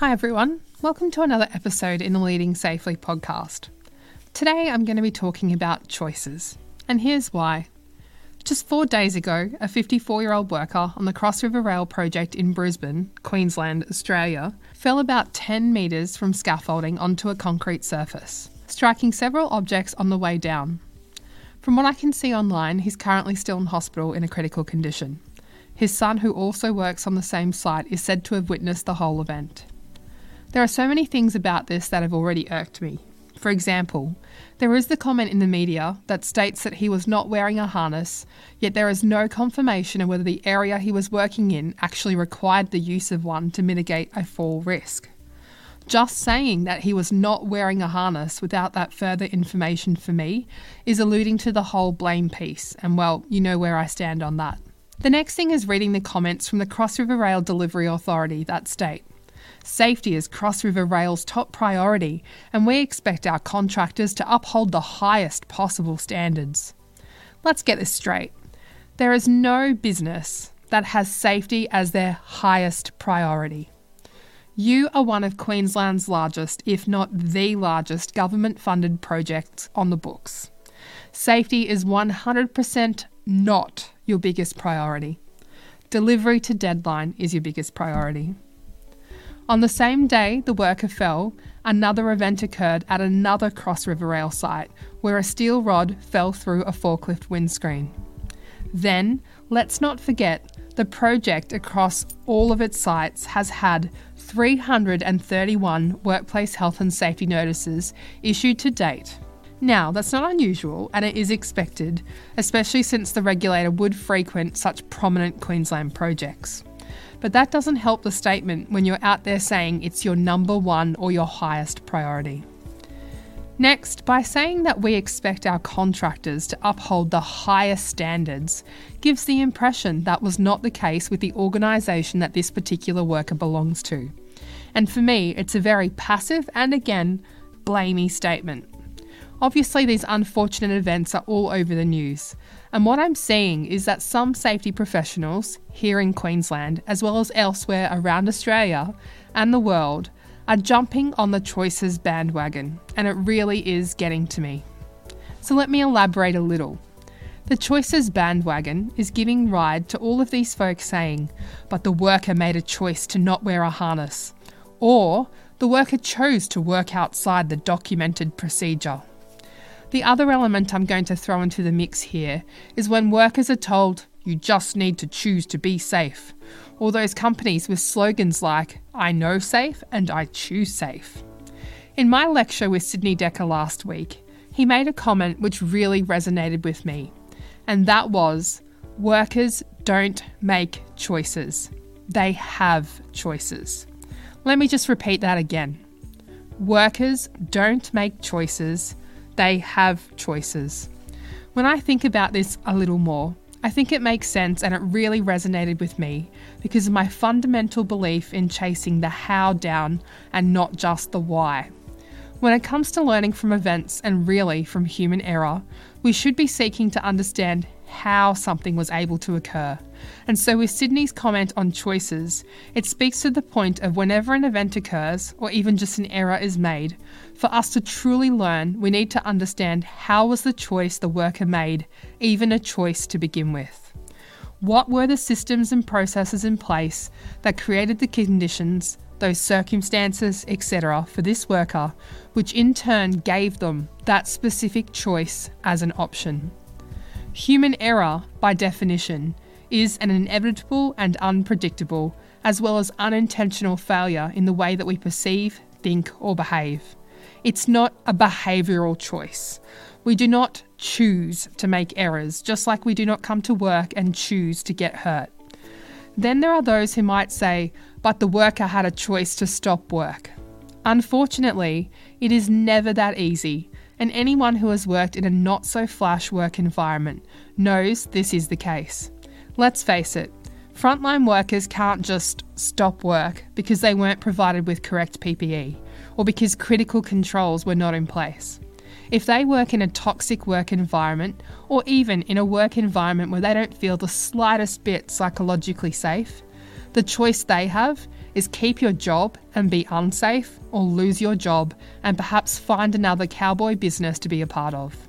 Hi, everyone. Welcome to another episode in the Leading Safely podcast. Today, I'm going to be talking about choices, and here's why. Just four days ago, a 54 year old worker on the Cross River Rail project in Brisbane, Queensland, Australia, fell about 10 metres from scaffolding onto a concrete surface, striking several objects on the way down. From what I can see online, he's currently still in hospital in a critical condition. His son, who also works on the same site, is said to have witnessed the whole event. There are so many things about this that have already irked me. For example, there is the comment in the media that states that he was not wearing a harness, yet there is no confirmation of whether the area he was working in actually required the use of one to mitigate a fall risk. Just saying that he was not wearing a harness without that further information for me is alluding to the whole blame piece, and well, you know where I stand on that. The next thing is reading the comments from the Cross River Rail Delivery Authority that state Safety is Cross River Rail's top priority, and we expect our contractors to uphold the highest possible standards. Let's get this straight. There is no business that has safety as their highest priority. You are one of Queensland's largest, if not the largest, government funded projects on the books. Safety is 100% not your biggest priority. Delivery to deadline is your biggest priority. On the same day the worker fell, another event occurred at another Cross River Rail site where a steel rod fell through a forklift windscreen. Then, let's not forget, the project across all of its sites has had 331 workplace health and safety notices issued to date. Now, that's not unusual and it is expected, especially since the regulator would frequent such prominent Queensland projects. But that doesn't help the statement when you're out there saying it's your number one or your highest priority. Next, by saying that we expect our contractors to uphold the highest standards, gives the impression that was not the case with the organisation that this particular worker belongs to. And for me, it's a very passive and again, blamey statement. Obviously, these unfortunate events are all over the news. And what I'm seeing is that some safety professionals here in Queensland, as well as elsewhere around Australia and the world, are jumping on the choices bandwagon, and it really is getting to me. So let me elaborate a little. The choices bandwagon is giving ride to all of these folks saying, but the worker made a choice to not wear a harness, or the worker chose to work outside the documented procedure. The other element I'm going to throw into the mix here is when workers are told, you just need to choose to be safe, or those companies with slogans like, I know safe and I choose safe. In my lecture with Sidney Dekker last week, he made a comment which really resonated with me, and that was workers don't make choices, they have choices. Let me just repeat that again. Workers don't make choices, they have choices. When I think about this a little more, I think it makes sense and it really resonated with me because of my fundamental belief in chasing the how down and not just the why. When it comes to learning from events and really from human error, we should be seeking to understand how something was able to occur. And so, with Sidney's comment on choices, it speaks to the point of whenever an event occurs, or even just an error is made, for us to truly learn, we need to understand how was the choice the worker made even a choice to begin with. What were the systems and processes in place that created the conditions, those circumstances, etc., for this worker, which in turn gave them that specific choice as an option? Human error, by definition, is an inevitable and unpredictable, as well as unintentional failure in the way that we perceive, think, or behave. It's not a behavioural choice. We do not choose to make errors, just like we do not come to work and choose to get hurt. Then there are those who might say, but the worker had a choice to stop work. Unfortunately, it is never that easy, and anyone who has worked in a not so flash work environment knows this is the case. Let's face it, frontline workers can't just stop work because they weren't provided with correct PPE or because critical controls were not in place. If they work in a toxic work environment, or even in a work environment where they don't feel the slightest bit psychologically safe, the choice they have is keep your job and be unsafe, or lose your job and perhaps find another cowboy business to be a part of.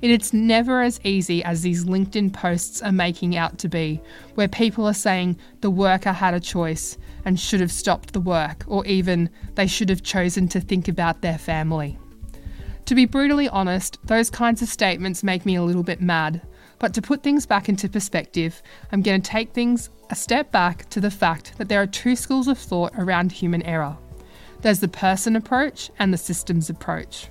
It's never as easy as these LinkedIn posts are making out to be, where people are saying the worker had a choice and should have stopped the work, or even they should have chosen to think about their family. To be brutally honest, those kinds of statements make me a little bit mad. But to put things back into perspective, I'm going to take things a step back to the fact that there are two schools of thought around human error there's the person approach and the systems approach.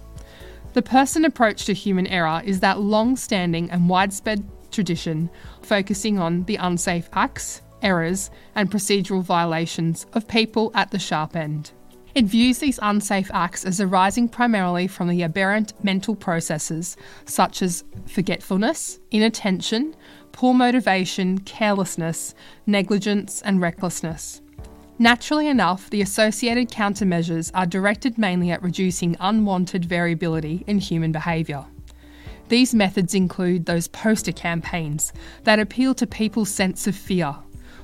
The person approach to human error is that long standing and widespread tradition focusing on the unsafe acts, errors, and procedural violations of people at the sharp end. It views these unsafe acts as arising primarily from the aberrant mental processes such as forgetfulness, inattention, poor motivation, carelessness, negligence, and recklessness. Naturally enough, the associated countermeasures are directed mainly at reducing unwanted variability in human behaviour. These methods include those poster campaigns that appeal to people's sense of fear,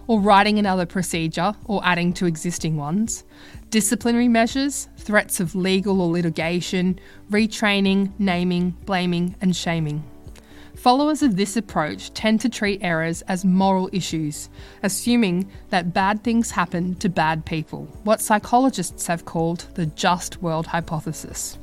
or writing another procedure or adding to existing ones, disciplinary measures, threats of legal or litigation, retraining, naming, blaming, and shaming. Followers of this approach tend to treat errors as moral issues, assuming that bad things happen to bad people, what psychologists have called the just world hypothesis.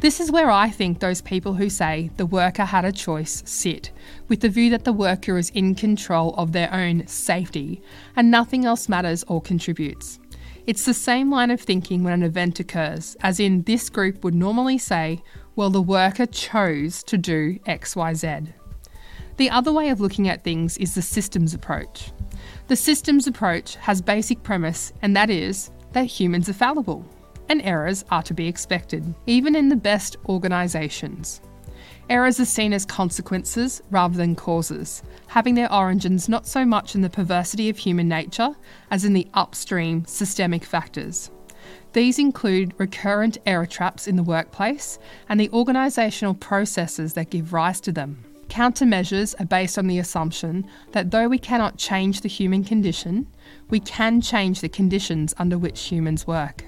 This is where I think those people who say the worker had a choice sit, with the view that the worker is in control of their own safety and nothing else matters or contributes. It's the same line of thinking when an event occurs, as in this group would normally say, well, the worker chose to do XYZ. The other way of looking at things is the systems approach. The systems approach has basic premise, and that is that humans are fallible and errors are to be expected, even in the best organisations. Errors are seen as consequences rather than causes, having their origins not so much in the perversity of human nature as in the upstream systemic factors. These include recurrent error traps in the workplace and the organisational processes that give rise to them. Countermeasures are based on the assumption that though we cannot change the human condition, we can change the conditions under which humans work.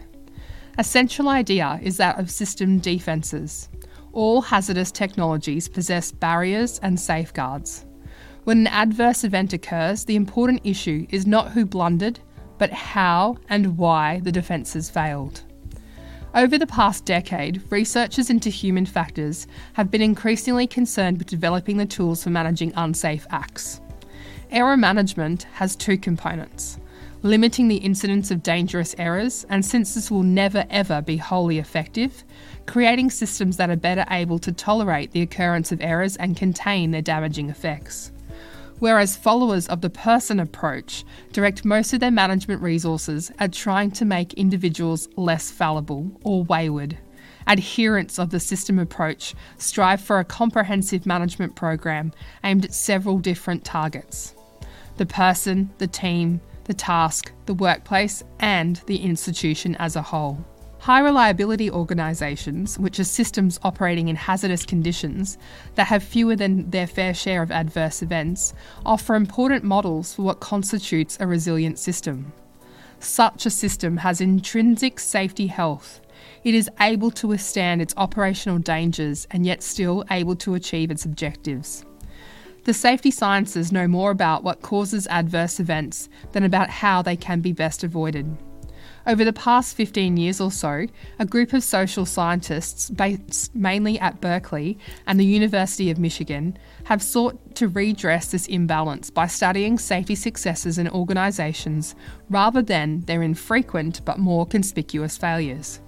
A central idea is that of system defences. All hazardous technologies possess barriers and safeguards. When an adverse event occurs, the important issue is not who blundered, but how and why the defences failed. Over the past decade, researchers into human factors have been increasingly concerned with developing the tools for managing unsafe acts. Error management has two components limiting the incidence of dangerous errors, and since this will never ever be wholly effective, creating systems that are better able to tolerate the occurrence of errors and contain their damaging effects whereas followers of the person approach direct most of their management resources at trying to make individuals less fallible or wayward. Adherents of the system approach strive for a comprehensive management program aimed at several different targets the person, the team, the task, the workplace, and the institution as a whole. High reliability organisations, which are systems operating in hazardous conditions that have fewer than their fair share of adverse events, offer important models for what constitutes a resilient system. Such a system has intrinsic safety health. It is able to withstand its operational dangers and yet still able to achieve its objectives. The safety sciences know more about what causes adverse events than about how they can be best avoided. Over the past 15 years or so, a group of social scientists based mainly at Berkeley and the University of Michigan have sought to redress this imbalance by studying safety successes in organisations rather than their infrequent but more conspicuous failures.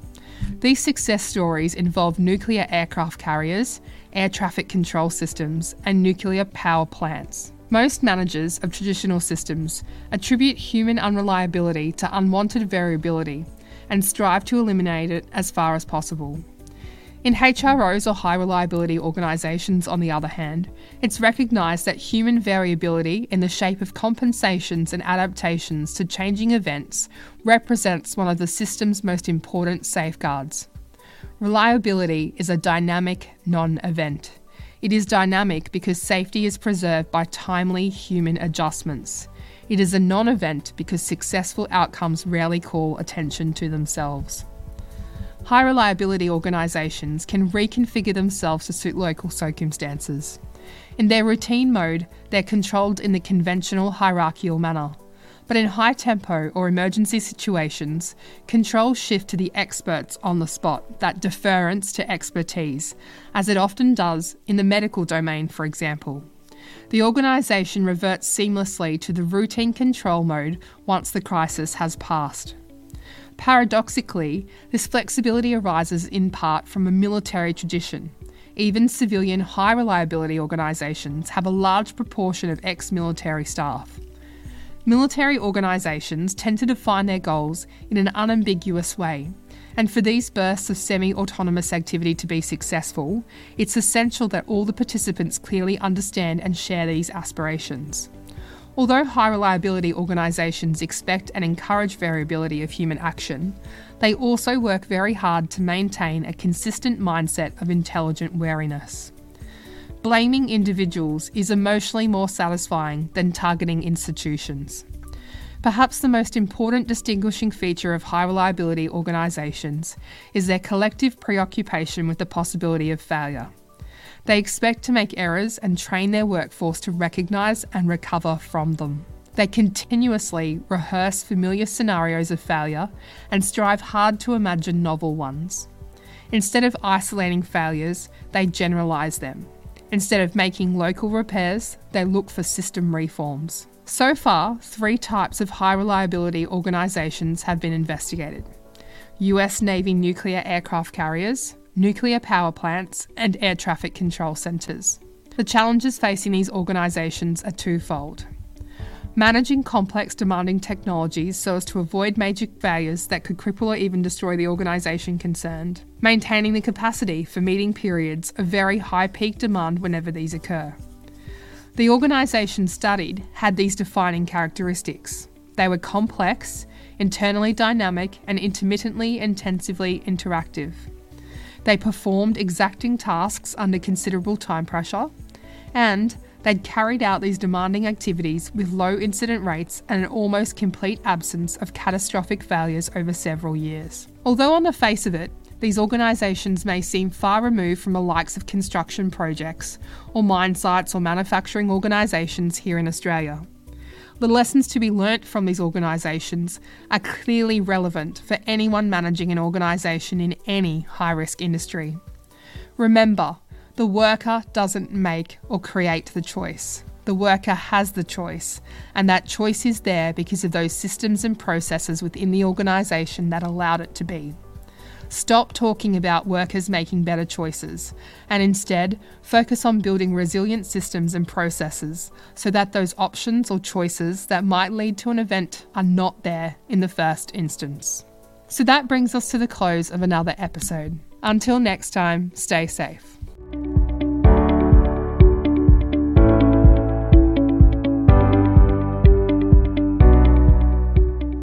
These success stories involve nuclear aircraft carriers, air traffic control systems, and nuclear power plants. Most managers of traditional systems attribute human unreliability to unwanted variability and strive to eliminate it as far as possible. In HROs or high reliability organisations, on the other hand, it's recognised that human variability in the shape of compensations and adaptations to changing events represents one of the system's most important safeguards. Reliability is a dynamic non event. It is dynamic because safety is preserved by timely human adjustments. It is a non event because successful outcomes rarely call attention to themselves. High reliability organisations can reconfigure themselves to suit local circumstances. In their routine mode, they're controlled in the conventional hierarchical manner. But in high tempo or emergency situations, controls shift to the experts on the spot, that deference to expertise, as it often does in the medical domain, for example. The organisation reverts seamlessly to the routine control mode once the crisis has passed. Paradoxically, this flexibility arises in part from a military tradition. Even civilian high reliability organisations have a large proportion of ex military staff. Military organisations tend to define their goals in an unambiguous way, and for these bursts of semi autonomous activity to be successful, it's essential that all the participants clearly understand and share these aspirations. Although high reliability organisations expect and encourage variability of human action, they also work very hard to maintain a consistent mindset of intelligent wariness. Blaming individuals is emotionally more satisfying than targeting institutions. Perhaps the most important distinguishing feature of high reliability organisations is their collective preoccupation with the possibility of failure. They expect to make errors and train their workforce to recognise and recover from them. They continuously rehearse familiar scenarios of failure and strive hard to imagine novel ones. Instead of isolating failures, they generalise them. Instead of making local repairs, they look for system reforms. So far, three types of high reliability organisations have been investigated US Navy nuclear aircraft carriers, nuclear power plants, and air traffic control centres. The challenges facing these organisations are twofold. Managing complex, demanding technologies so as to avoid major failures that could cripple or even destroy the organisation concerned. Maintaining the capacity for meeting periods of very high peak demand whenever these occur. The organisation studied had these defining characteristics. They were complex, internally dynamic, and intermittently intensively interactive. They performed exacting tasks under considerable time pressure, and they'd carried out these demanding activities with low incident rates and an almost complete absence of catastrophic failures over several years. Although, on the face of it, these organisations may seem far removed from the likes of construction projects, or mine sites, or manufacturing organisations here in Australia. The lessons to be learnt from these organisations are clearly relevant for anyone managing an organisation in any high risk industry. Remember, the worker doesn't make or create the choice. The worker has the choice, and that choice is there because of those systems and processes within the organisation that allowed it to be. Stop talking about workers making better choices and instead focus on building resilient systems and processes so that those options or choices that might lead to an event are not there in the first instance. So that brings us to the close of another episode. Until next time, stay safe.